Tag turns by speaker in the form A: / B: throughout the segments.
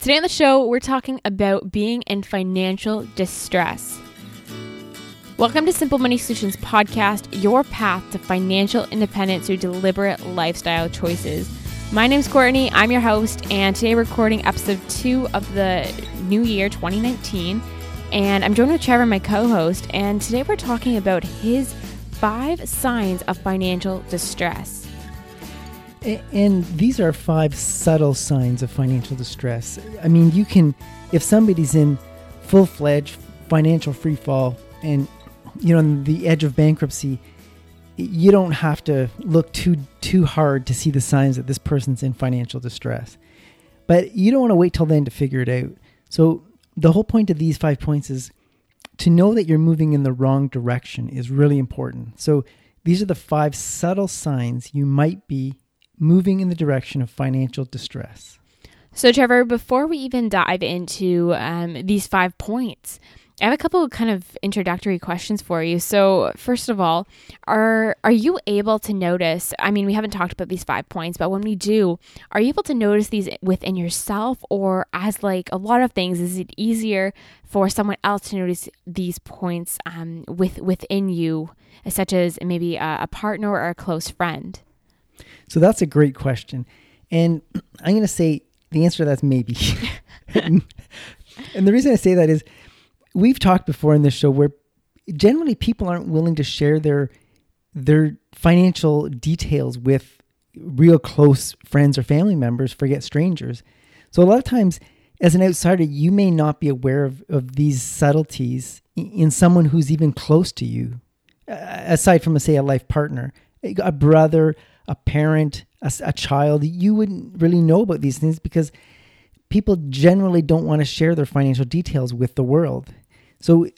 A: Today on the show, we're talking about being in financial distress. Welcome to Simple Money Solutions Podcast, your path to financial independence through deliberate lifestyle choices. My name's Courtney, I'm your host, and today we're recording episode two of the new year 2019. And I'm joined with Trevor, my co host, and today we're talking about his five signs of financial distress.
B: And these are five subtle signs of financial distress. I mean, you can, if somebody's in full fledged financial free fall and you know, on the edge of bankruptcy, you don't have to look too too hard to see the signs that this person's in financial distress. But you don't want to wait till then to figure it out. So the whole point of these five points is to know that you're moving in the wrong direction is really important. So these are the five subtle signs you might be moving in the direction of financial distress.
A: So, Trevor, before we even dive into um, these five points, I have a couple of kind of introductory questions for you. So, first of all, are are you able to notice? I mean, we haven't talked about these five points, but when we do, are you able to notice these within yourself, or as like a lot of things, is it easier for someone else to notice these points um, with within you, such as maybe a, a partner or a close friend?
B: So that's a great question, and I'm going to say the answer to that's maybe. and the reason I say that is we've talked before in this show where generally people aren't willing to share their their financial details with real close friends or family members, forget strangers. So a lot of times as an outsider, you may not be aware of, of these subtleties in someone who's even close to you, aside from, a, say, a life partner, a brother, a parent, a, a child. You wouldn't really know about these things because people generally don't want to share their financial details with the world. So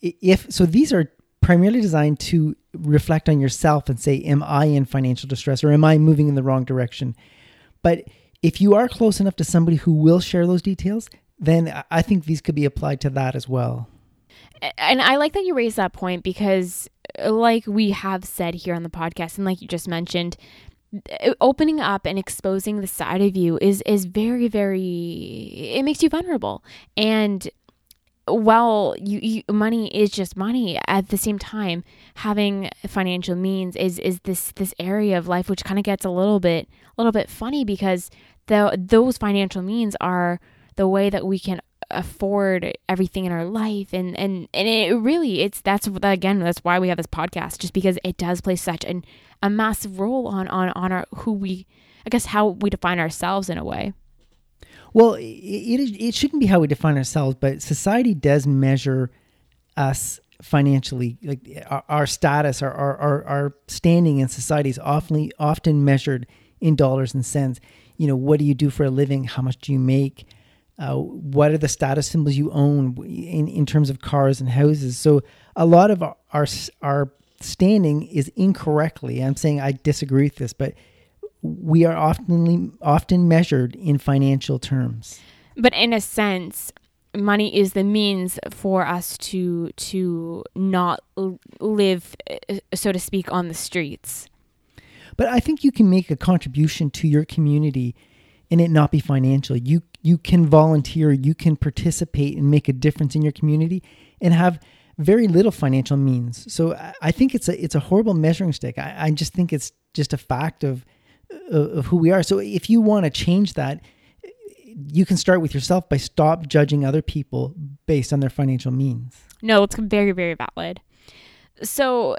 B: if so these are primarily designed to reflect on yourself and say am I in financial distress or am I moving in the wrong direction? But if you are close enough to somebody who will share those details, then I think these could be applied to that as well.
A: And I like that you raised that point because uh, like we have said here on the podcast and like you just mentioned, uh, opening up and exposing the side of you is is very very it makes you vulnerable. And while you, you, money is just money at the same time having financial means is is this this area of life which kind of gets a little bit a little bit funny because the those financial means are the way that we can afford everything in our life and and and it really it's that's again that's why we have this podcast just because it does play such an a massive role on on on our who we I guess how we define ourselves in a way.
B: Well, it, it, it shouldn't be how we define ourselves, but society does measure us financially. Like our, our status, our, our, our standing in society is often, often measured in dollars and cents. You know, what do you do for a living? How much do you make? Uh, what are the status symbols you own in, in terms of cars and houses? So a lot of our, our, our standing is incorrectly. I'm saying I disagree with this, but we are often often measured in financial terms.
A: But in a sense, money is the means for us to to not live, uh, so to speak, on the streets.
B: But I think you can make a contribution to your community, and it not be financial. You you can volunteer, you can participate and make a difference in your community, and have very little financial means. So I think it's a it's a horrible measuring stick. I, I just think it's just a fact of of who we are. So if you want to change that, you can start with yourself by stop judging other people based on their financial means.
A: No, it's very very valid. So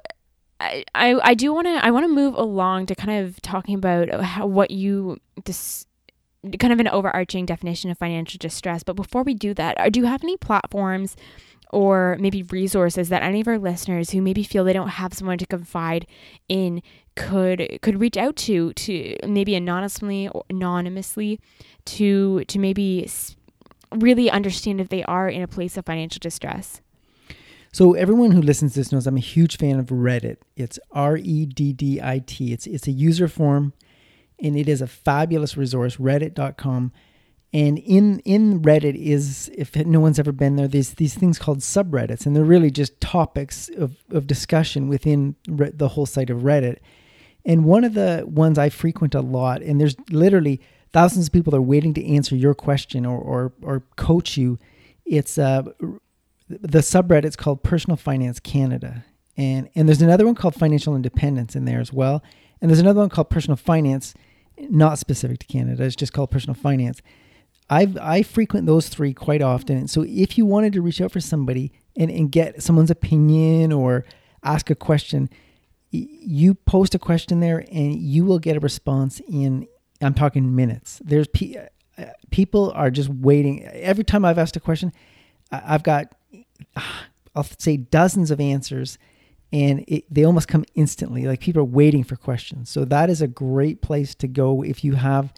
A: I I, I do want to I want to move along to kind of talking about how, what you this kind of an overarching definition of financial distress. But before we do that, uh, do you have any platforms or maybe resources that any of our listeners who maybe feel they don't have someone to confide in could could reach out to to maybe anonymously anonymously to to maybe really understand if they are in a place of financial distress.
B: So everyone who listens to this knows I'm a huge fan of Reddit. It's R E D D I T. It's it's a user forum and it is a fabulous resource reddit.com and in in Reddit is if no one's ever been there, there's these things called subreddits, and they're really just topics of, of discussion within re- the whole site of Reddit. And one of the ones I frequent a lot, and there's literally thousands of people that are waiting to answer your question or or, or coach you. It's uh, the subreddit's called Personal Finance Canada, and and there's another one called Financial Independence in there as well, and there's another one called Personal Finance, not specific to Canada. It's just called Personal Finance. I I frequent those three quite often. So if you wanted to reach out for somebody and, and get someone's opinion or ask a question, you post a question there and you will get a response in I'm talking minutes. There's pe- uh, people are just waiting. Every time I've asked a question, I've got I'll say dozens of answers and it, they almost come instantly. Like people are waiting for questions. So that is a great place to go if you have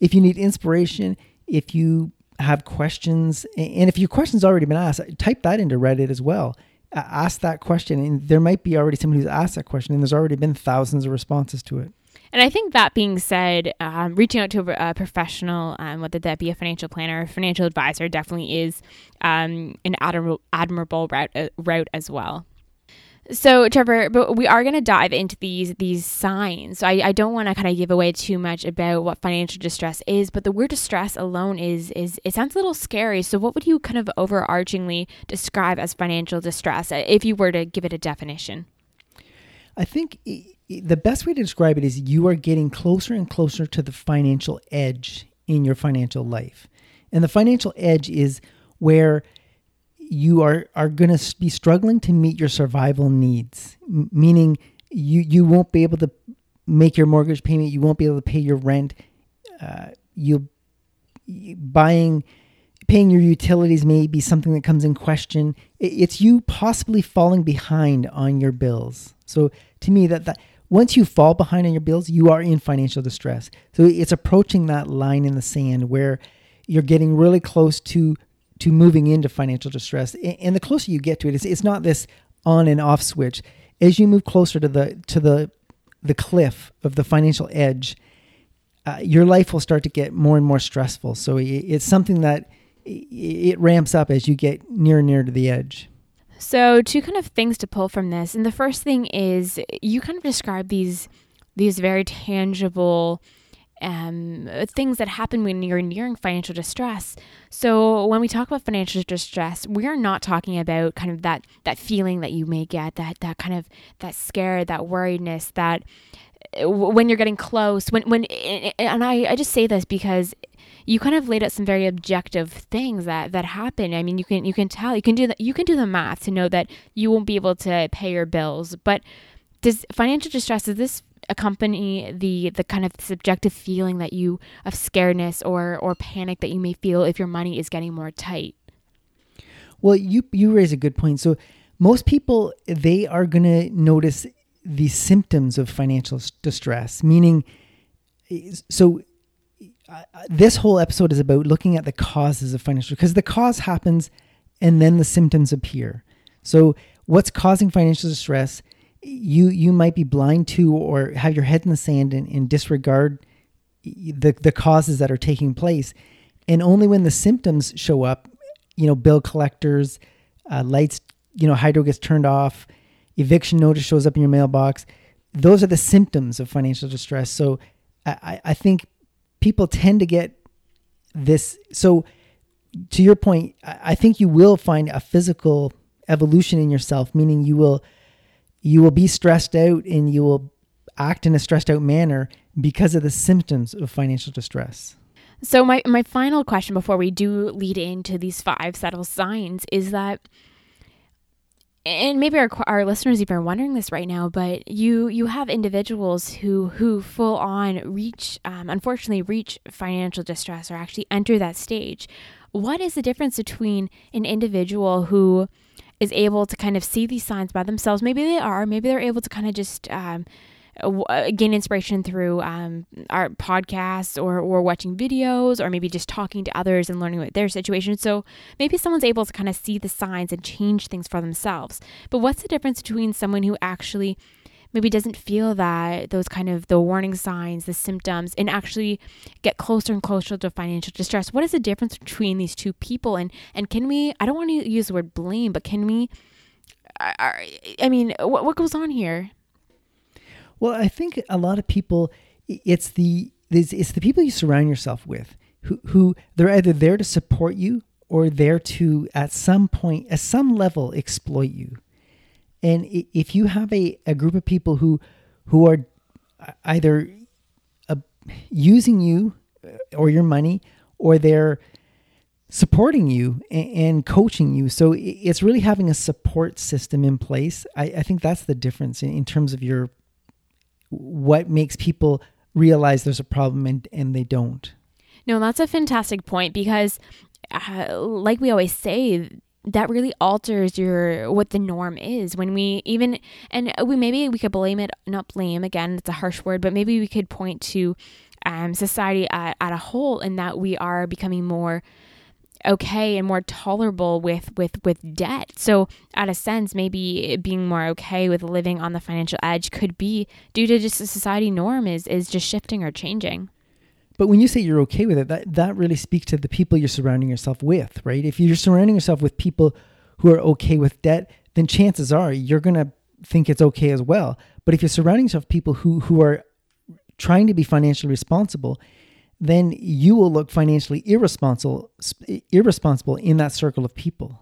B: if you need inspiration if you have questions and if your question's already been asked type that into reddit as well. Ask that question and there might be already somebody who's asked that question and there's already been thousands of responses to it.
A: And I think that being said, um, reaching out to a, professional, um, whether that be a financial planner or financial advisor, definitely is um, an admirable, admirable route, uh, route as well. So, Trevor, but we are going to dive into these these signs. So I, I don't want to kind of give away too much about what financial distress is, but the word distress alone is is it sounds a little scary. So, what would you kind of overarchingly describe as financial distress uh, if you were to give it a definition?
B: I think the best way to describe it is you are getting closer and closer to the financial edge in your financial life, and the financial edge is where you are are going to be struggling to meet your survival needs, M- meaning you you won't be able to make your mortgage payment, you won't be able to pay your rent, uh, you buying paying your utilities may be something that comes in question. It's you possibly falling behind on your bills. So to me, that that once you fall behind on your bills, you are in financial distress. So it's approaching that line in the sand where you're getting really close to to moving into financial distress. And the closer you get to it, it's, it's not this on and off switch. As you move closer to the to the the cliff of the financial edge, uh, your life will start to get more and more stressful. So it's something that it ramps up as you get near and near to the edge.
A: So, two kind of things to pull from this, and the first thing is you kind of describe these these very tangible um, things that happen when you're nearing financial distress. So when we talk about financial distress, we are not talking about kind of that that feeling that you may get, that that kind of that scare, that worriedness, that uh, when you're getting close, when when and I I just say this because you kind of laid out some very objective things that that happen. I mean, you can you can tell you can do that you can do the math to know that you won't be able to pay your bills, but does financial distress is this accompany the the kind of subjective feeling that you of scaredness or or panic that you may feel if your money is getting more tight?
B: Well you you raise a good point. So most people they are going to notice the symptoms of financial distress meaning so uh, this whole episode is about looking at the causes of financial because the cause happens and then the symptoms appear. So what's causing financial distress you you might be blind to or have your head in the sand and, and disregard the the causes that are taking place. And only when the symptoms show up you know bill collectors uh, lights you know hydro gets turned off eviction notice shows up in your mailbox those are the symptoms of financial distress. So i i think people tend to get this. So to your point i think you will find a physical evolution in yourself meaning you will you will be stressed out and you will act in a stressed out manner because of the symptoms of financial distress.
A: So my my final question before we do lead into these five subtle signs is that and maybe our our listeners even are wondering this right now, but you you have individuals who who full on reach, um, unfortunately, reach financial distress or actually enter that stage. What is the difference between an individual who is able to kind of see these signs by themselves. Maybe they are. Maybe they're able to kind of just um, uh, gain inspiration through um, our podcasts or, or watching videos or maybe just talking to others and learning about their situation. So maybe someone's able to kind of see the signs and change things for themselves. But what's the difference between someone who actually maybe doesn't feel that those kind of the warning signs, the symptoms, and actually get closer and closer to financial distress. What is the difference between these two people? And and can we? I don't want to use the word blame, but can we? I, I mean, what what goes on here?
B: Well, I think a lot of people, it's the It's, it's the people you surround yourself with who, who they're either there to support you or there to, at some point, at some level, exploit you. And if you have a, a group of people who, who are either uh, using you uh, or your money, or they're supporting you and, coaching you. So it's really having a support system in place. I, I think that's the difference in, in, terms of your what makes people realize there's a problem and, and they don't.
A: No, that's a fantastic point because, uh, like we always say, that really alters your what the norm is. When we even and we maybe we could blame it not blame again it's a harsh word but maybe we could point to um, society at, at a whole in that we are becoming more okay and more tolerable with with with debt. So at a sense maybe being more okay with living on the financial edge could be due to just a society norm is is just shifting or changing
B: but when you say you're okay with it, that, that really speaks to the people you're surrounding yourself with, right? If you're surrounding yourself with people who are okay with debt, then chances are you're going to think it's okay as well. But if you're surrounding yourself with people who, who are trying to be financially responsible, then you will look financially irresponsible irresponsible in that circle of people.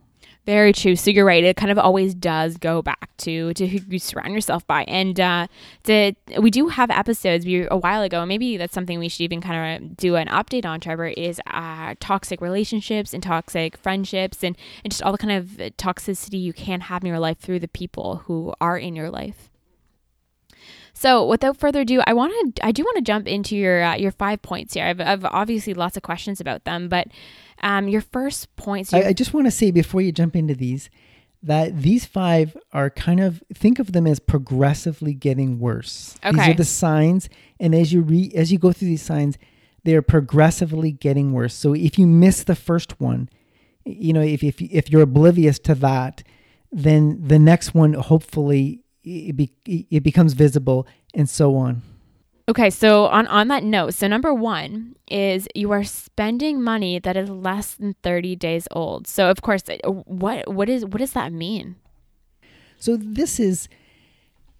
A: Very true. So you're right. It kind of always does go back to to who you surround yourself by. And uh, to, we do have episodes we, a while ago. Maybe that's something we should even kind of do an update on. Trevor is uh, toxic relationships and toxic friendships, and, and just all the kind of toxicity you can have in your life through the people who are in your life. So, without further ado, I want to I do want to jump into your uh, your five points here. I've, I've obviously lots of questions about them, but um, your first points.
B: I, I just want to say before you jump into these that these five are kind of think of them as progressively getting worse. Okay. These are the signs, and as you read as you go through these signs, they are progressively getting worse. So if you miss the first one, you know if if if you're oblivious to that, then the next one hopefully it, be, it becomes visible and so on.
A: Okay, so on on that note, so number 1 is you are spending money that is less than 30 days old. So of course, uh, what what is what does that mean?
B: So this is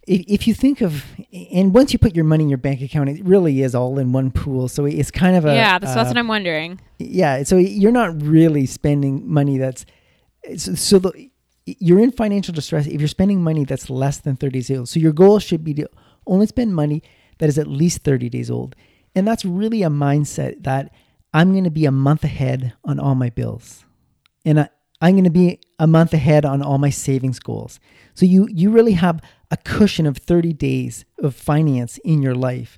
B: if, if you think of and once you put your money in your bank account, it really is all in one pool. So it's kind of a
A: Yeah, that's, uh, that's what I'm wondering.
B: Yeah, so you're not really spending money that's so, so the, you're in financial distress if you're spending money that's less than 30 days old. So your goal should be to only spend money that is at least 30 days old. And that's really a mindset that I'm going to be a month ahead on all my bills. And I, I'm going to be a month ahead on all my savings goals. So you you really have a cushion of 30 days of finance in your life.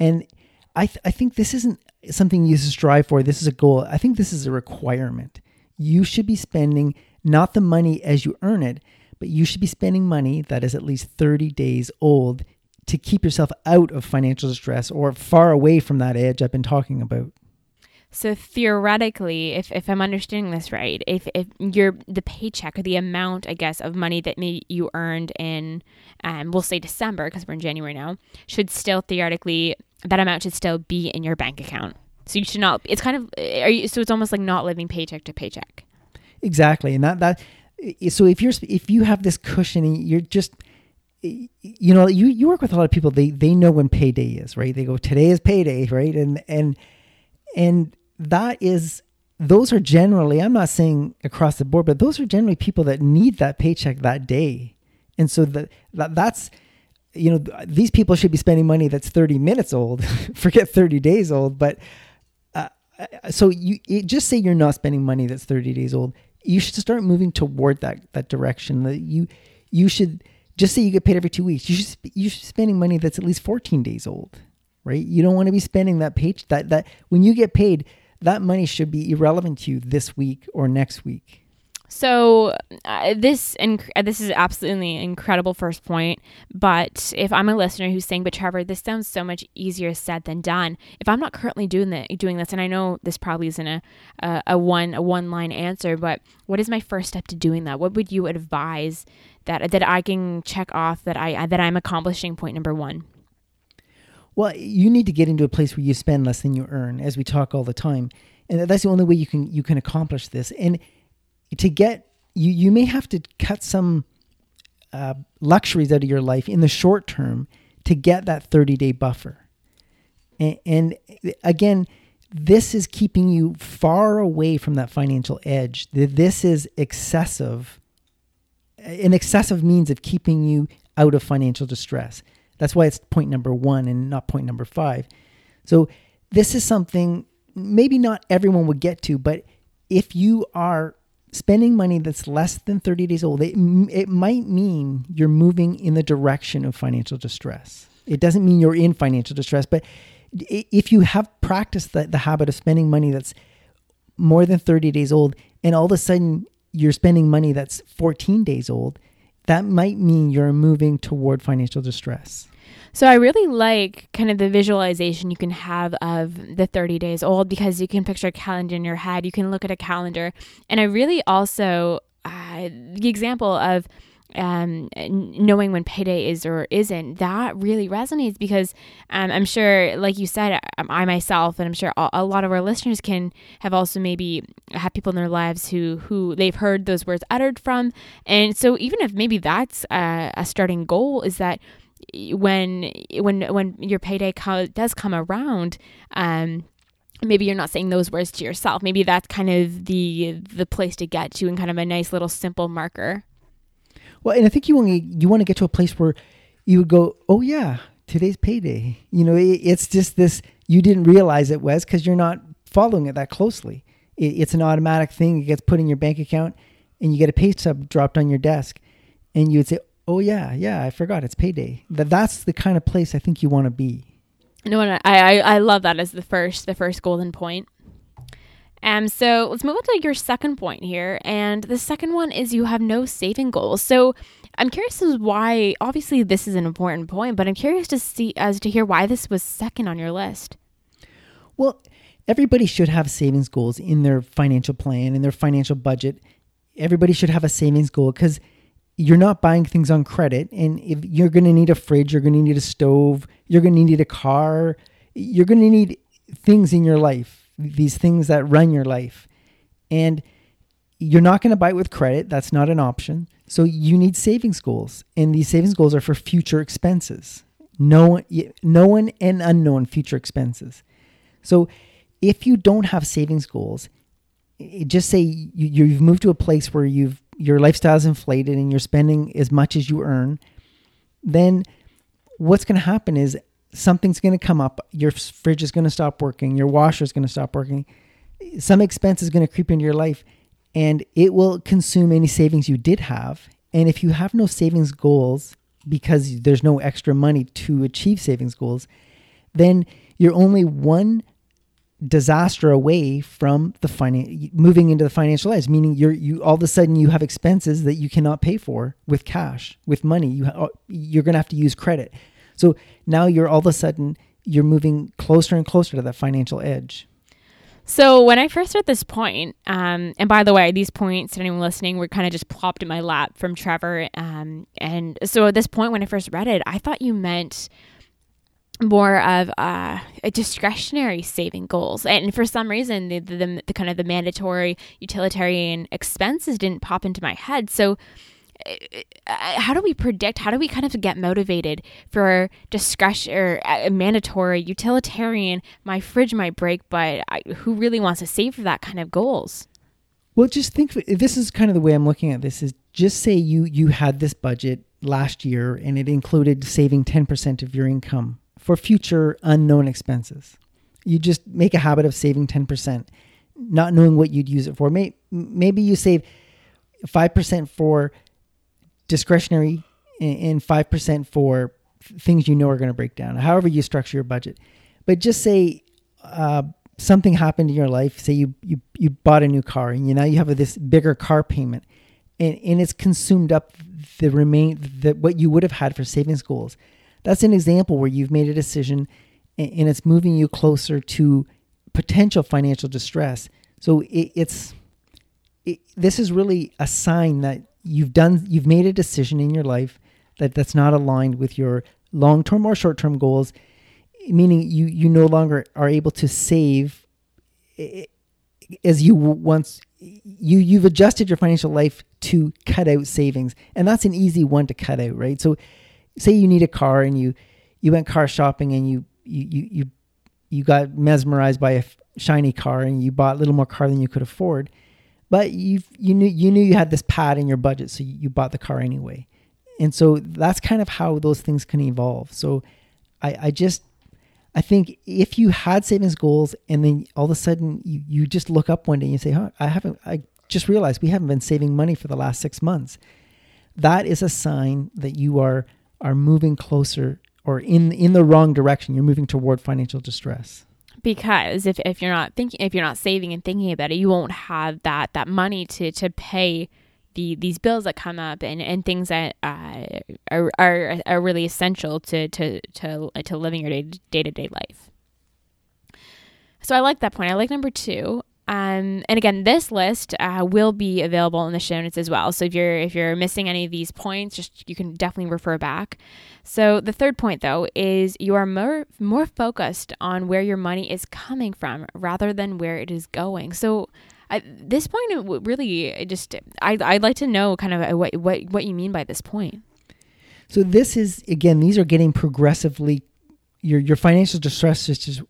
B: And I th- I think this isn't something you strive for. This is a goal. I think this is a requirement. You should be spending not the money as you earn it, but you should be spending money that is at least 30 days old to keep yourself out of financial distress or far away from that edge I've been talking about.
A: So theoretically, if, if I'm understanding this right, if if your the paycheck or the amount, I guess, of money that may, you earned in, um, we'll say December because we're in January now, should still theoretically that amount should still be in your bank account. So you should not. It's kind of are you, so it's almost like not living paycheck to paycheck.
B: Exactly, and that that so if you're if you have this cushion, you're just you know you you work with a lot of people they they know when payday is right? They go today is payday right? And and and that is those are generally i'm not saying across the board but those are generally people that need that paycheck that day. And so the, that that's you know these people should be spending money that's 30 minutes old forget 30 days old but uh, uh so you just say you're not spending money that's 30 days old you should start moving toward that that direction that you you should just say you get paid every two weeks. You should you should be spending money that's at least 14 days old, right? You don't want to be spending that page that that when you get paid, that money should be irrelevant to you this week or next week.
A: So uh, this inc- uh, this is absolutely incredible first point. But if I'm a listener who's saying, "But Trevor, this sounds so much easier said than done," if I'm not currently doing that, doing this, and I know this probably isn't a, a, a one a one line answer, but what is my first step to doing that? What would you advise that that I can check off that I that I'm accomplishing point number one?
B: Well, you need to get into a place where you spend less than you earn, as we talk all the time, and that's the only way you can you can accomplish this. And to get you you may have to cut some uh, luxuries out of your life in the short term to get that 30 day buffer And, and again, this is keeping you far away from that financial edge. This is excessive, an excessive means of keeping you out of financial distress. That's why it's point number one and not point number five. So, this is something maybe not everyone would get to, but if you are spending money that's less than 30 days old, it, it might mean you're moving in the direction of financial distress. It doesn't mean you're in financial distress, but if you have practiced the, the habit of spending money that's more than 30 days old and all of a sudden you're spending money that's 14 days old, that might mean you're moving toward financial distress.
A: So I really like kind of the visualization you can have of the 30 days old because you can picture a calendar in your head. You can look at a calendar. And I really also, uh, the example of um, knowing when payday is or isn't, that really resonates because um, I'm sure, like you said, um, I myself, and I'm sure a lot of our listeners can have also maybe have people in their lives who who they've heard those words uttered from, and so even if maybe that's a, a starting goal, is that when when when your payday co- does come around, um, maybe you're not saying those words to yourself. Maybe that's kind of the the place to get to, and kind of a nice little simple marker.
B: Well, and I think you want to you want to get to a place where you would go, oh yeah, today's payday. You know, it, it's just this. You didn't realize it was because you're not following it that closely. It, it's an automatic thing. It gets put in your bank account, and you get a pay stub dropped on your desk, and you would say, oh yeah, yeah, I forgot it's payday. That that's the kind of place I think you want to be.
A: No, I, I I love that as the first the first golden point. Um, so let's move on to your second point here. And the second one is you have no saving goals. So I'm curious as why, obviously, this is an important point, but I'm curious to see as to hear why this was second on your list.
B: Well, everybody should have savings goals in their financial plan, in their financial budget. Everybody should have a savings goal because you're not buying things on credit. And if you're going to need a fridge, you're going to need a stove, you're going to need a car, you're going to need things in your life these things that run your life. And you're not going to buy it with credit. That's not an option. So you need savings goals. And these savings goals are for future expenses, known, known and unknown future expenses. So if you don't have savings goals, just say you, you've moved to a place where you've your lifestyle is inflated and you're spending as much as you earn, then what's going to happen is something's going to come up. Your fridge is going to stop working. Your washer is going to stop working. Some expense is going to creep into your life and it will consume any savings you did have. And if you have no savings goals because there's no extra money to achieve savings goals, then you're only one disaster away from the finan- moving into the financial edge meaning you're you all of a sudden you have expenses that you cannot pay for with cash with money you ha- you're going to have to use credit so now you're all of a sudden you're moving closer and closer to that financial edge.
A: So when I first read this point, um, and by the way, these points, anyone listening, were kind of just plopped in my lap from Trevor. Um, and so at this point, when I first read it, I thought you meant more of uh, a discretionary saving goals. And for some reason, the, the, the kind of the mandatory utilitarian expenses didn't pop into my head. So uh, how do we predict how do we kind of get motivated for discretion or uh, mandatory utilitarian my fridge might break but I, who really wants to save for that kind of goals
B: well just think this is kind of the way i'm looking at this is just say you you had this budget last year and it included saving 10% of your income for future unknown expenses you just make a habit of saving 10% not knowing what you'd use it for maybe you save 5% for discretionary and 5% for things you know are going to break down, however you structure your budget. But just say uh, something happened in your life. Say you, you, you bought a new car and you now you have this bigger car payment and, and it's consumed up the remain the, what you would have had for savings goals. That's an example where you've made a decision and, it's moving you closer to potential financial distress. So it, it's it, this is really a sign that you've done you've made a decision in your life that that's not aligned with your long-term or short-term goals meaning you you no longer are able to save as you once you you've adjusted your financial life to cut out savings and that's an easy one to cut out right so say you need a car and you you went car shopping and you you you, you you got mesmerized by a f- shiny car and you bought a little more car than you could afford, but you you knew you knew you had this pad in your budget, so you, you bought the car anyway. And so that's kind of how those things can evolve. So I, I just I think if you had savings goals and then all of a sudden you, you just look up one day and you say, huh, I haven't I just realized we haven't been saving money for the last six months. That is a sign that you are are moving closer or in in the wrong direction. You're moving toward financial distress.
A: Because if, if you're not thinking if you're not saving and thinking about it, you won't have that that money to to pay the these bills that come up and, and things that uh, are, are are really essential to to to to living your day to day life. So I like that point. I like number two. Um, and again, this list uh, will be available in the show notes as well. So if you're if you're missing any of these points, just you can definitely refer back. So the third point though is you are more more focused on where your money is coming from rather than where it is going. So at this point, really just I I'd like to know kind of uh, what what what you mean by this point.
B: So this is again, these are getting progressively your your financial distress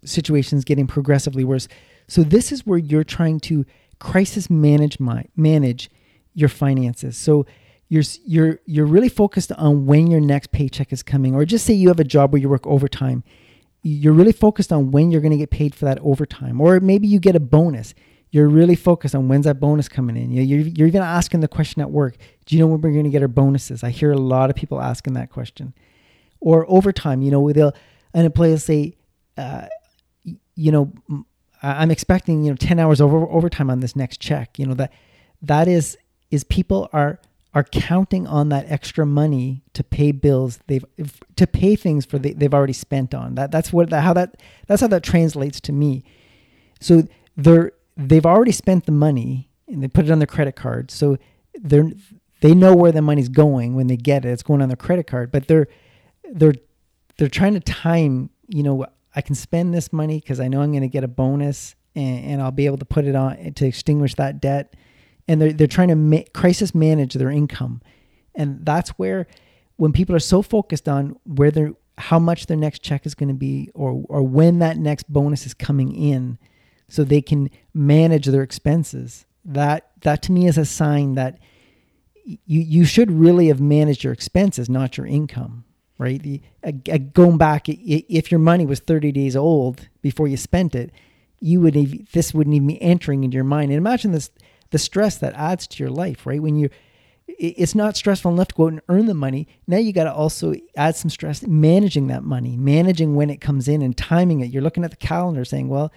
B: situations getting progressively worse. So this is where you're trying to crisis manage my manage your finances. So you're you're you're really focused on when your next paycheck is coming, or just say you have a job where you work overtime. You're really focused on when you're going to get paid for that overtime, or maybe you get a bonus. You're really focused on when's that bonus coming in. You're, you're even asking the question at work: Do you know when we're going to get our bonuses? I hear a lot of people asking that question. Or overtime, you know, they'll an employee will say, uh, you know, I'm expecting you know 10 hours over overtime on this next check. You know that that is is people are are counting on that extra money to pay bills they've to pay things for the, they've already spent on. That that's what that, how that that's how that translates to me. So they're they've already spent the money and they put it on their credit card. So they're they know where the money's going when they get it. It's going on their credit card but they're they're they're trying to time you know I can spend this money because I know I'm going to get a bonus and, and, I'll be able to put it on to extinguish that debt. And they're, they're trying to ma- crisis manage their income. And that's where, when people are so focused on where they're, how much their next check is going to be or, or when that next bonus is coming in so they can manage their expenses, that, that to me is a sign that you, you should really have managed your expenses, not your income right? The, going back, if your money was 30 days old before you spent it, you would have, this wouldn't even be entering into your mind. And imagine this the stress that adds to your life, right? When you it's not stressful enough to go out and earn the money. Now you got to also add some stress managing that money, managing when it comes in and timing it. You're looking at the calendar saying, well,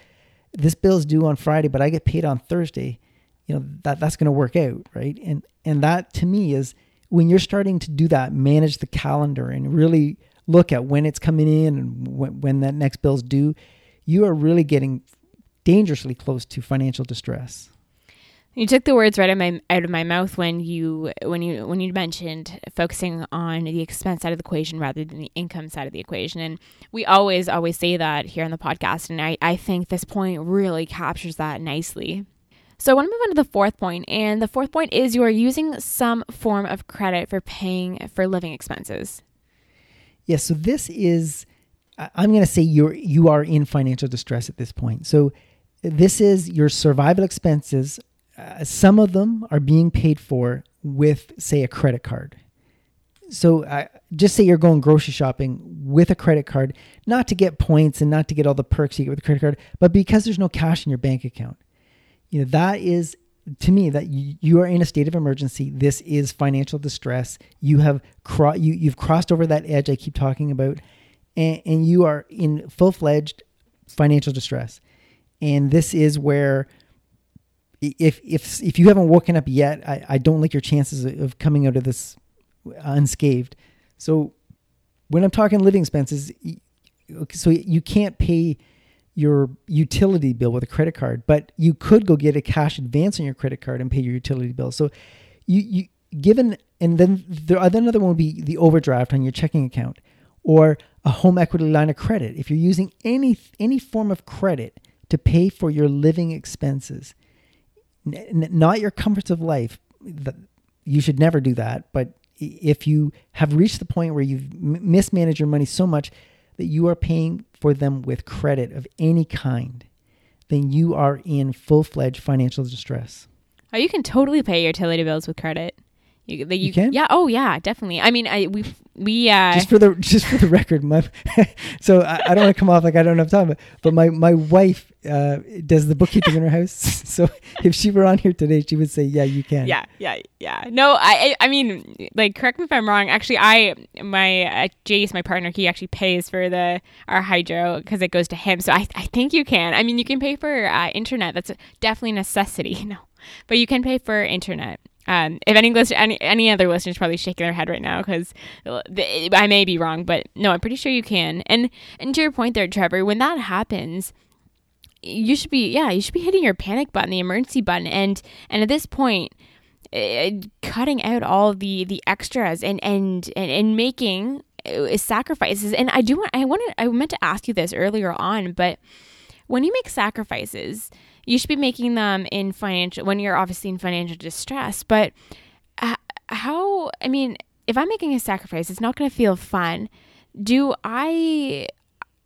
B: this bill's due on Friday, but I get paid on Thursday. You know, that that's going to work out, right? And and that to me is when you're starting to do that, manage the calendar and really look at when it's coming in and when, when that next bill's due, you are really getting dangerously close to financial distress.
A: You took the words right out of my out of my mouth when you when you when you mentioned focusing on the expense side of the equation rather than the income side of the equation. And we always always say that here on the podcast. And I, I think this point really captures that nicely. So I want to move on to the fourth point, and the fourth point is you are using some form of credit for paying for living expenses.
B: Yes, yeah, so this is I'm going to say you're you are in financial distress at this point. So this is your survival expenses. Uh, some of them are being paid for with, say, a credit card. So uh, just say you're going grocery shopping with a credit card, not to get points and not to get all the perks you get with a credit card, but because there's no cash in your bank account you know that is to me that you, you are in a state of emergency. This is financial distress. You have cro- you, you've crossed over that edge i keep talking about and, and you are in full-fledged financial distress. And this is where if if if you haven't woken up yet i, I don't like your chances of coming out of this unscathed. So when i'm talking living expenses so you can't pay your utility bill with a credit card, but you could go get a cash advance on your credit card and pay your utility bill. So you, you given and then the other another one would be the overdraft on your checking account or a home equity line of credit. If you're using any any form of credit to pay for your living expenses, n- not your comforts of life, the, you should never do that. But if you have reached the point where you've mismanaged your money so much that you are paying for them with credit of any kind, then you are in full fledged financial distress.
A: Oh, you can totally pay your utility bills with credit. You, you,
B: You can?
A: Yeah. Oh, yeah. Definitely. I mean, I we we uh.
B: just for the just for the record, my so I, I don't want to come off like I don't have time, but, but my my wife uh, does the bookkeeping in her house. So if she were on here today, she would say, "Yeah, you can."
A: yeah, yeah, yeah. No, I, I I mean, like, correct me if I'm wrong. Actually, I, my uh, Jace, my partner, he actually pays for the our hydro because it goes to him. So I, I think you can. I mean, you can pay for uh, internet. That's definitely a necessity. No, but you can pay for internet. Um, if any any any other listeners probably shaking their head right now because I may be wrong, but no, I'm pretty sure you can. And and to your point there, Trevor, when that happens, you should be yeah, you should be hitting your panic button, the emergency button, and and at this point, uh, cutting out all the the extras and and and, and making uh, sacrifices. And I do want I wanted I meant to ask you this earlier on, but when you make sacrifices you should be making them in financial when you're obviously in financial distress but how i mean if i'm making a sacrifice it's not going to feel fun. Do i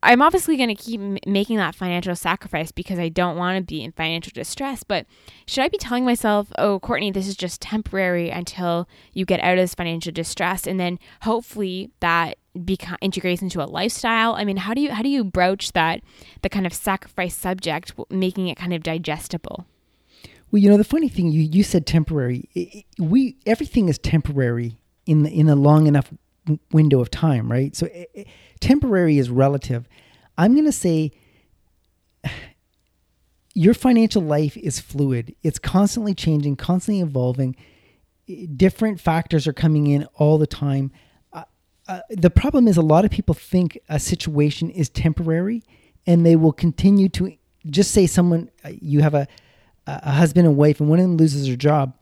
A: i'm obviously going to keep making that financial sacrifice because i don't want to be in financial distress but should i be telling myself oh courtney this is just temporary until you get out of this financial distress and then hopefully that become integrates into a lifestyle? I mean how do you how do you broach that the kind of sacrifice subject making it kind of digestible?
B: Well you know the funny thing you you said temporary. We everything is temporary in the, in a long enough window of time right? So it, temporary is relative. I'm going to say your financial life is fluid. It's constantly changing constantly evolving. Different factors are coming in all the time uh, the problem is a lot of people think a situation is temporary and they will continue to just say someone uh, you have a a husband and wife and one of them loses their job.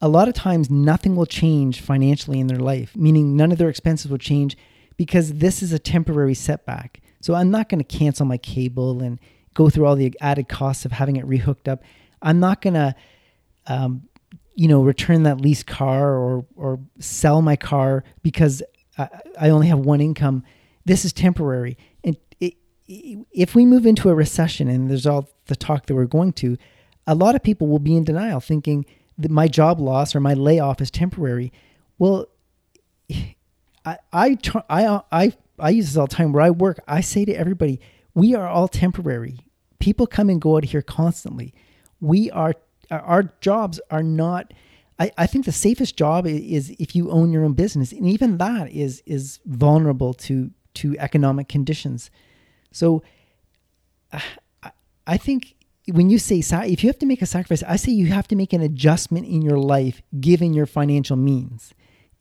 B: A lot of times nothing will change financially in their life meaning none of their expenses will change because this is a temporary setback. So i'm not going to cancel my cable and go through all the added costs of having it rehooked up. I'm not going to um, you know return that leased car or or sell my car because I only have one income. This is temporary. And it, if we move into a recession and there's all the talk that we're going to, a lot of people will be in denial thinking that my job loss or my layoff is temporary. Well, I, I, I, I, I use this all the time where I work. I say to everybody, we are all temporary. People come and go out here constantly. We are, our jobs are not, I, I think the safest job is if you own your own business, and even that is is vulnerable to to economic conditions. So, uh, I think when you say if you have to make a sacrifice, I say you have to make an adjustment in your life given your financial means,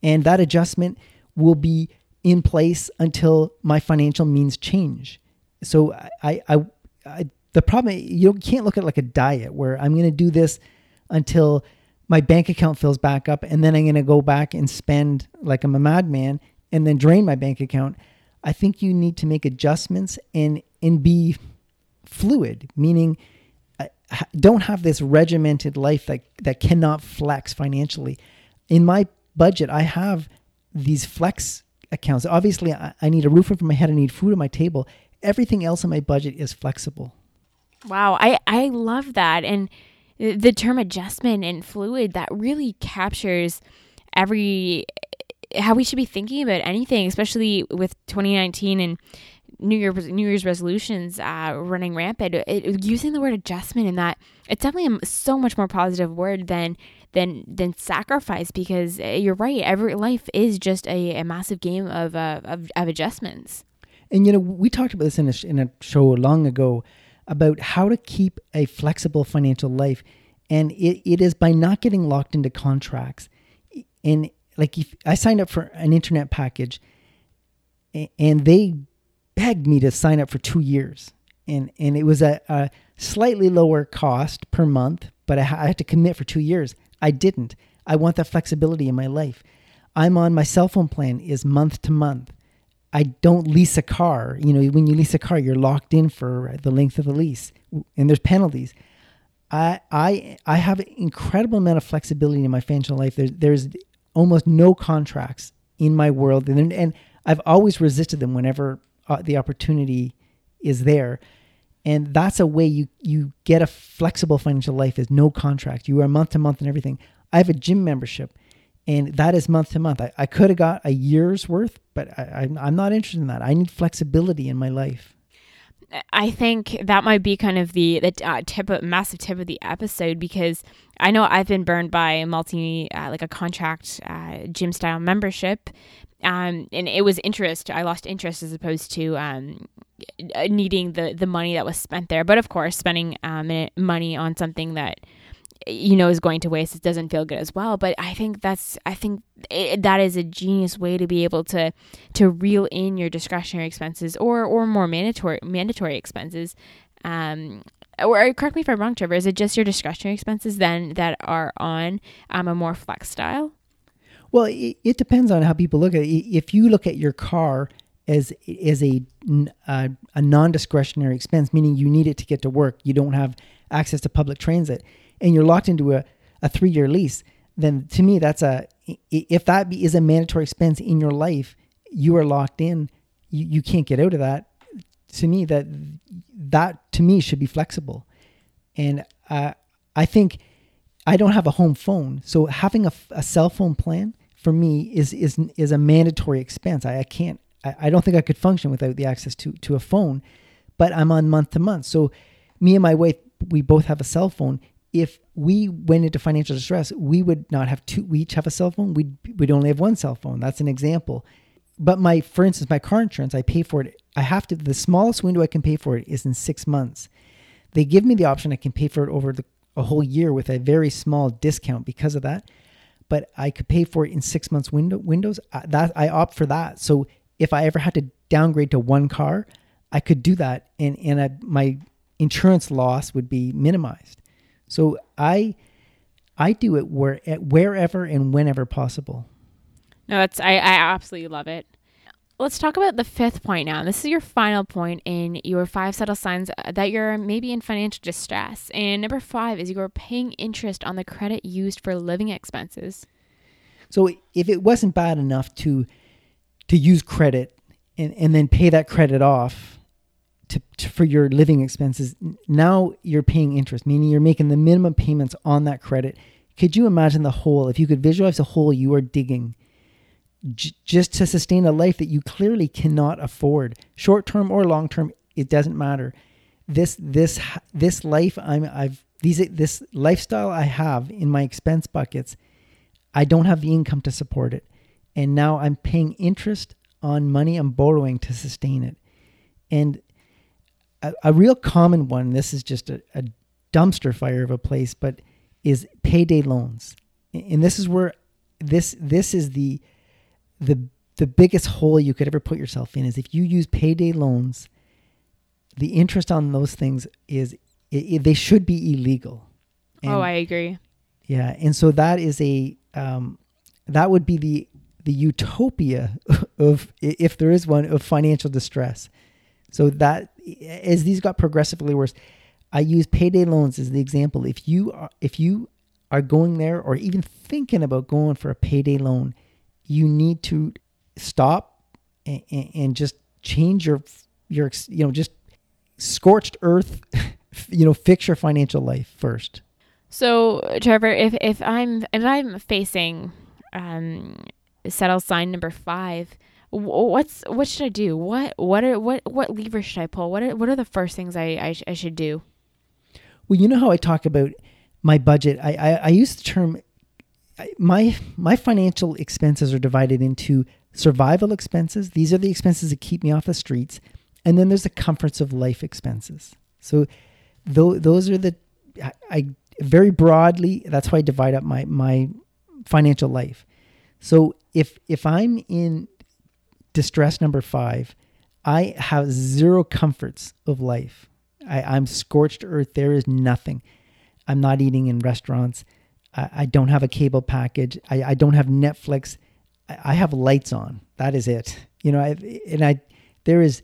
B: and that adjustment will be in place until my financial means change. So I, I, I the problem you can't look at like a diet where I'm going to do this until my bank account fills back up and then I'm going to go back and spend like I'm a madman and then drain my bank account. I think you need to make adjustments and and be fluid, meaning uh, don't have this regimented life that that cannot flex financially. In my budget, I have these flex accounts. Obviously, I, I need a roof over my head. I need food on my table. Everything else in my budget is flexible.
A: Wow, I I love that and the term adjustment and fluid that really captures every how we should be thinking about anything, especially with 2019 and New Year New Year's resolutions uh, running rampant. It, using the word adjustment in that it's definitely a so much more positive word than than than sacrifice because uh, you're right. Every life is just a, a massive game of, uh, of of adjustments.
B: And you know, we talked about this in a in a show long ago about how to keep a flexible financial life. And it, it is by not getting locked into contracts. And like if I signed up for an internet package and they begged me to sign up for two years. And, and it was a, a slightly lower cost per month, but I, I had to commit for two years. I didn't. I want that flexibility in my life. I'm on my cell phone plan is month to month. I don't lease a car. You know, when you lease a car, you're locked in for the length of the lease, and there's penalties. I I I have an incredible amount of flexibility in my financial life. There's there's almost no contracts in my world, and and I've always resisted them whenever uh, the opportunity is there. And that's a way you you get a flexible financial life is no contract. You are month to month and everything. I have a gym membership and that is month to month. I, I could have got a year's worth, but I, I'm not interested in that. I need flexibility in my life.
A: I think that might be kind of the the uh, tip, of, massive tip of the episode because I know I've been burned by multi, uh, like a contract uh, gym style membership, um, and it was interest. I lost interest as opposed to um, needing the the money that was spent there. But of course, spending um, money on something that you know is going to waste it doesn't feel good as well. But i think that's i think it, that is a genius way to be able to to reel in your discretionary expenses or or more mandatory mandatory expenses. Um or correct me if i'm wrong trevor is it just your discretionary expenses then that are on um, a more flex style?
B: Well it, it depends on how people look at it. If you look at your car as as a a, a non-discretionary expense meaning you need it to get to work you don't have access to public transit and you're locked into a, a three year lease, then to me, that's a, if that is a mandatory expense in your life, you are locked in. You, you can't get out of that. To me, that, that to me should be flexible. And uh, I think I don't have a home phone. So having a, a cell phone plan for me is, is, is a mandatory expense. I, I can't, I, I don't think I could function without the access to, to a phone, but I'm on month to month. So me and my wife, we both have a cell phone if we went into financial distress, we would not have two. We each have a cell phone. We'd we'd only have one cell phone. That's an example. But my, for instance, my car insurance, I pay for it. I have to. The smallest window I can pay for it is in six months. They give me the option I can pay for it over the, a whole year with a very small discount because of that. But I could pay for it in six months window windows. I, that I opt for that. So if I ever had to downgrade to one car, I could do that, and and I, my insurance loss would be minimized. So I I do it where wherever and whenever possible.
A: No, that's I, I absolutely love it. Let's talk about the fifth point now. This is your final point in your five subtle signs uh, that you're maybe in financial distress. And number five is you're paying interest on the credit used for living expenses.
B: So if it wasn't bad enough to to use credit and, and then pay that credit off, to, to, for your living expenses. Now you're paying interest, meaning you're making the minimum payments on that credit. Could you imagine the hole? If you could visualize the hole you are digging j- just to sustain a life that you clearly cannot afford, short term or long term, it doesn't matter. This this this life I'm I've these this lifestyle I have in my expense buckets, I don't have the income to support it, and now I'm paying interest on money I'm borrowing to sustain it, and a, a real common one, this is just a, a dumpster fire of a place, but is payday loans. And this is where this this is the the the biggest hole you could ever put yourself in is if you use payday loans, the interest on those things is it, it, they should be illegal.
A: And, oh, I agree.
B: Yeah, and so that is a um, that would be the the utopia of if there is one of financial distress. So that as these got progressively worse, I use payday loans as the example. If you are, if you are going there or even thinking about going for a payday loan, you need to stop and, and just change your your you know just scorched earth, you know, fix your financial life first.
A: So, Trevor, if if I'm if I'm facing um, settle sign number five, what's what should I do? What what are what what lever should I pull? What are what are the first things I I, I should do?
B: Well, you know how I talk about my budget. I I, I use the term my my financial expenses are divided into survival expenses. These are the expenses that keep me off the streets, and then there's the comforts of life expenses. So, th- those are the I, I very broadly. That's why I divide up my my financial life. So if if I'm in distress number five, I have zero comforts of life. I, I'm scorched earth. There is nothing. I'm not eating in restaurants. I, I don't have a cable package. I, I don't have Netflix. I, I, have lights on. That is it. You know, I, and I, there is,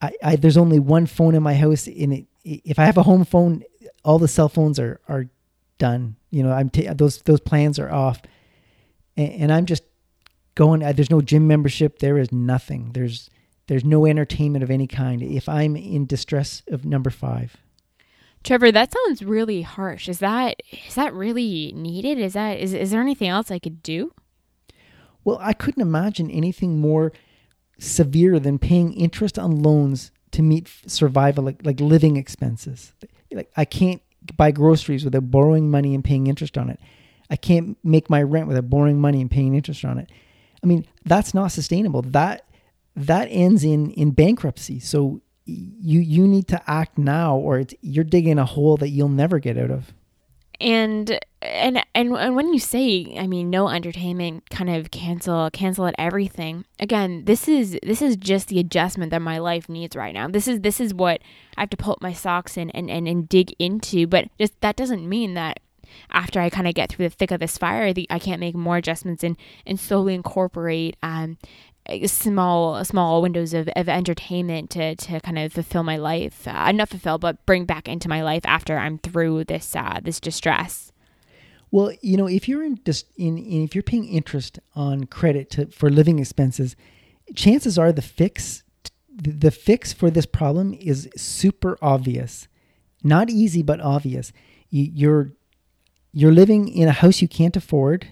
B: I, I, there's only one phone in my house. In it, if I have a home phone, all the cell phones are are done. You know, I'm t- those those plans are off, and, and I'm just going uh, there's no gym membership there is nothing there's there's no entertainment of any kind if i'm in distress of number 5
A: Trevor, that sounds really harsh. Is that is that really needed? Is that is is there anything else I could do?
B: Well, I couldn't imagine anything more severe than paying interest on loans to meet survival like, like living expenses. Like I can't buy groceries without borrowing money and paying interest on it. I can't make my rent without borrowing money and paying interest on it. I mean, that's not sustainable. That that ends in in bankruptcy. So you you need to act now or you're digging a hole that you'll never get out of
A: and and and and when you say i mean no entertainment kind of cancel cancel at everything again this is this is just the adjustment that my life needs right now this is this is what i have to pull up my socks in and and, and dig into but just that doesn't mean that after I kind of get through the thick of this fire, the, I can't make more adjustments and and slowly incorporate um, small small windows of, of entertainment to, to kind of fulfill my life uh, not fulfill but bring back into my life after i'm through this uh, this distress.
B: Well you know if you're in just in, in if you're paying interest on credit to, for living expenses chances are the fix the fix for this problem is super obvious. Not easy but obvious. You, you're you're living in a house you can't afford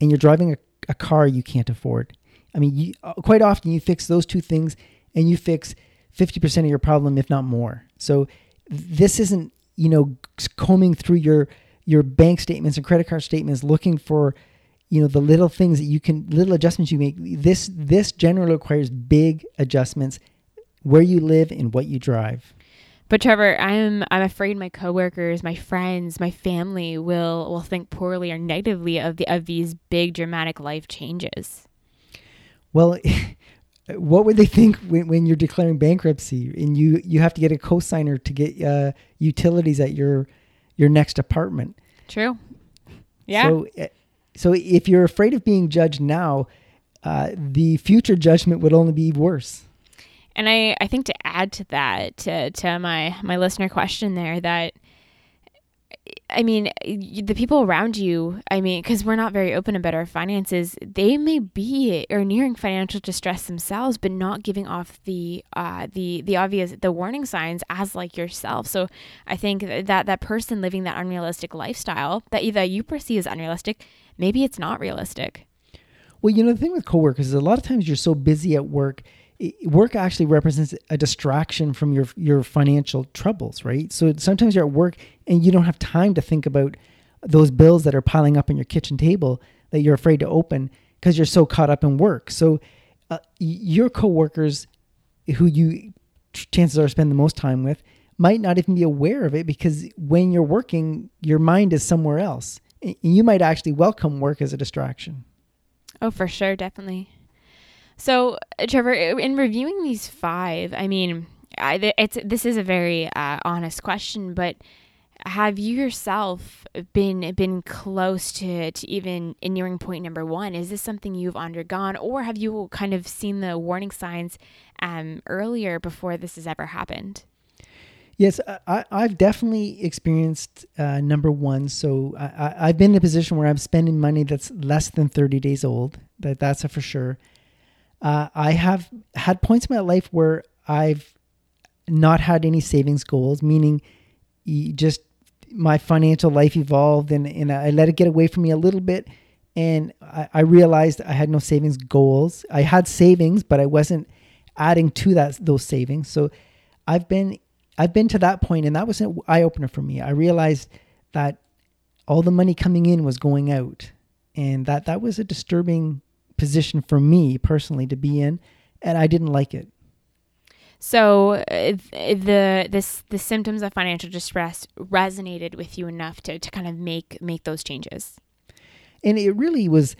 B: and you're driving a, a car you can't afford I mean, you, uh, quite often you fix those two things and you fix 50% of your problem, if not more. So this isn't, you know, combing through your, your bank statements and credit card statements looking for, you know, the little things that you can, little adjustments you make. This, this generally requires big adjustments where you live and what you drive.
A: But Trevor, I'm I'm afraid my coworkers, my friends, my family will will think poorly or negatively of the of these big dramatic life changes.
B: Well, what would they think when, when you're declaring bankruptcy and you you have to get a cosigner to get uh, utilities at your your next apartment?
A: True. Yeah.
B: So, eh, so if you're afraid of being judged now, uh, the future judgment would only be worse.
A: And I, I think to add to that, to, to my, my listener question there, that I mean, the people around you, I mean, because we're not very open about our finances, they may be or nearing financial distress themselves, but not giving off the uh, the the obvious the warning signs as like yourself. So I think that that person living that unrealistic lifestyle that either you perceive as unrealistic, maybe it's not realistic.
B: Well, you know, the thing with coworkers is a lot of times you're so busy at work work actually represents a distraction from your your financial troubles, right? So sometimes you're at work and you don't have time to think about those bills that are piling up on your kitchen table that you're afraid to open because you're so caught up in work. So uh, your coworkers who you chances are spend the most time with might not even be aware of it because when you're working, your mind is somewhere else. You might actually welcome work as a distraction.
A: Oh, for sure, definitely. So, Trevor, in reviewing these five, I mean, I, it's this is a very uh, honest question, but have you yourself been been close to, to even nearing point number one? Is this something you've undergone, or have you kind of seen the warning signs um, earlier before this has ever happened?
B: Yes, I, have definitely experienced uh, number one. So I, have been in a position where I'm spending money that's less than 30 days old. That that's for sure. Uh, I have had points in my life where I've not had any savings goals, meaning just my financial life evolved and, and I let it get away from me a little bit. And I, I realized I had no savings goals. I had savings, but I wasn't adding to that those savings. So I've been I've been to that point, and that was an eye opener for me. I realized that all the money coming in was going out, and that that was a disturbing position for me personally to be in, and I didn't like it.
A: So uh, the this the symptoms of financial distress resonated with you enough to, to kind of make make those changes.
B: And it really was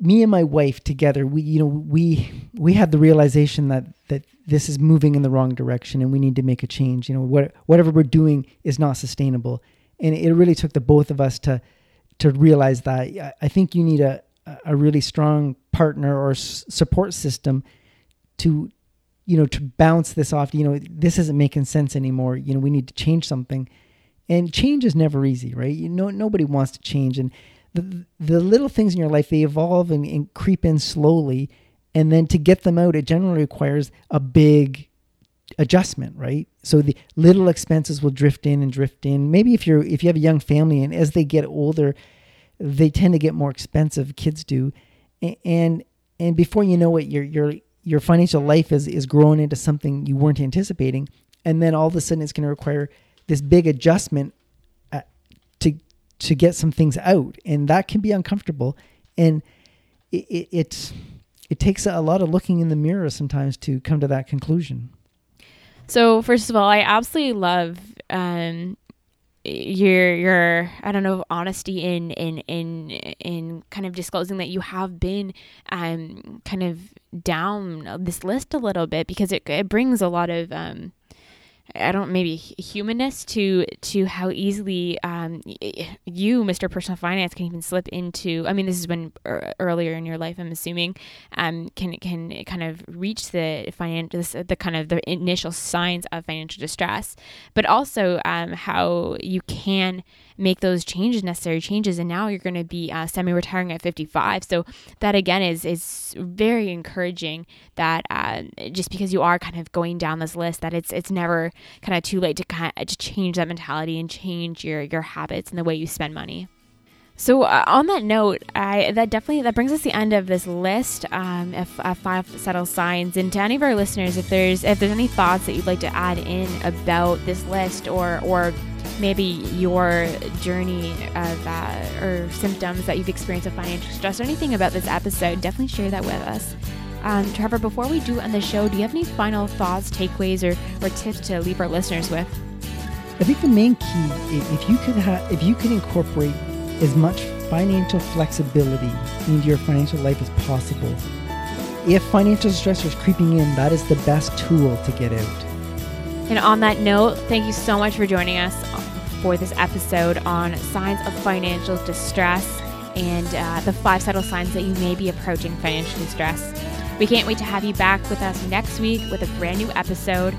B: me and my wife together. We you know we we had the realization that that this is moving in the wrong direction and we need to make a change. You know what whatever we're doing is not sustainable, and it really took the both of us to to realize that. I think you need a a really strong partner or s- support system to you know to bounce this off you know this isn't making sense anymore you know we need to change something and change is never easy right you know nobody wants to change and the, the little things in your life they evolve and, and creep in slowly And then to get them out, it generally requires a big adjustment, right? So the little expenses will drift in and drift in. Maybe if you're if you have a young family and as they get older, they tend to get more expensive. Kids do, and and before you know it, your your your financial life is is growing into something you weren't anticipating, and then all of a sudden it's going to require this big adjustment uh, to to get some things out, and that can be uncomfortable, and it, it, it it takes a lot of looking in the mirror sometimes to come to that conclusion.
A: So first of all, I absolutely love um, your your I don't know honesty in in in in kind of disclosing that you have been um kind of down this list a little bit because it it brings a lot of um I don't maybe humanness to to how easily um, you, Mr. Personal Finance, can even slip into. I mean, this has been er, earlier in your life, I'm assuming, um, can can kind of reach the financial the kind of the initial signs of financial distress, but also um, how you can make those changes, necessary changes, and now you're going to be uh, semi-retiring at 55. So that again is is very encouraging. That uh, just because you are kind of going down this list, that it's it's never kind of too late to kind of, to change that mentality and change your your habits and the way you spend money. So uh, on that note, I that definitely that brings us the end of this list um, of, of, five subtle signs. And to any of our listeners, if there's if there's any thoughts that you'd like to add in about this list or or maybe your journey of uh, or symptoms that you've experienced of financial stress or anything about this episode, definitely share that with us. Um, Trevor, before we do end the show, do you have any final thoughts, takeaways, or, or tips to leave our listeners with?
B: I think the main key, if you could if you could incorporate as much financial flexibility into your financial life as possible, if financial stress is creeping in, that is the best tool to get out.
A: And on that note, thank you so much for joining us for this episode on signs of financial distress and uh, the five subtle signs that you may be approaching financial distress. We can't wait to have you back with us next week with a brand new episode.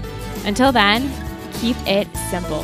A: Until then, keep it simple.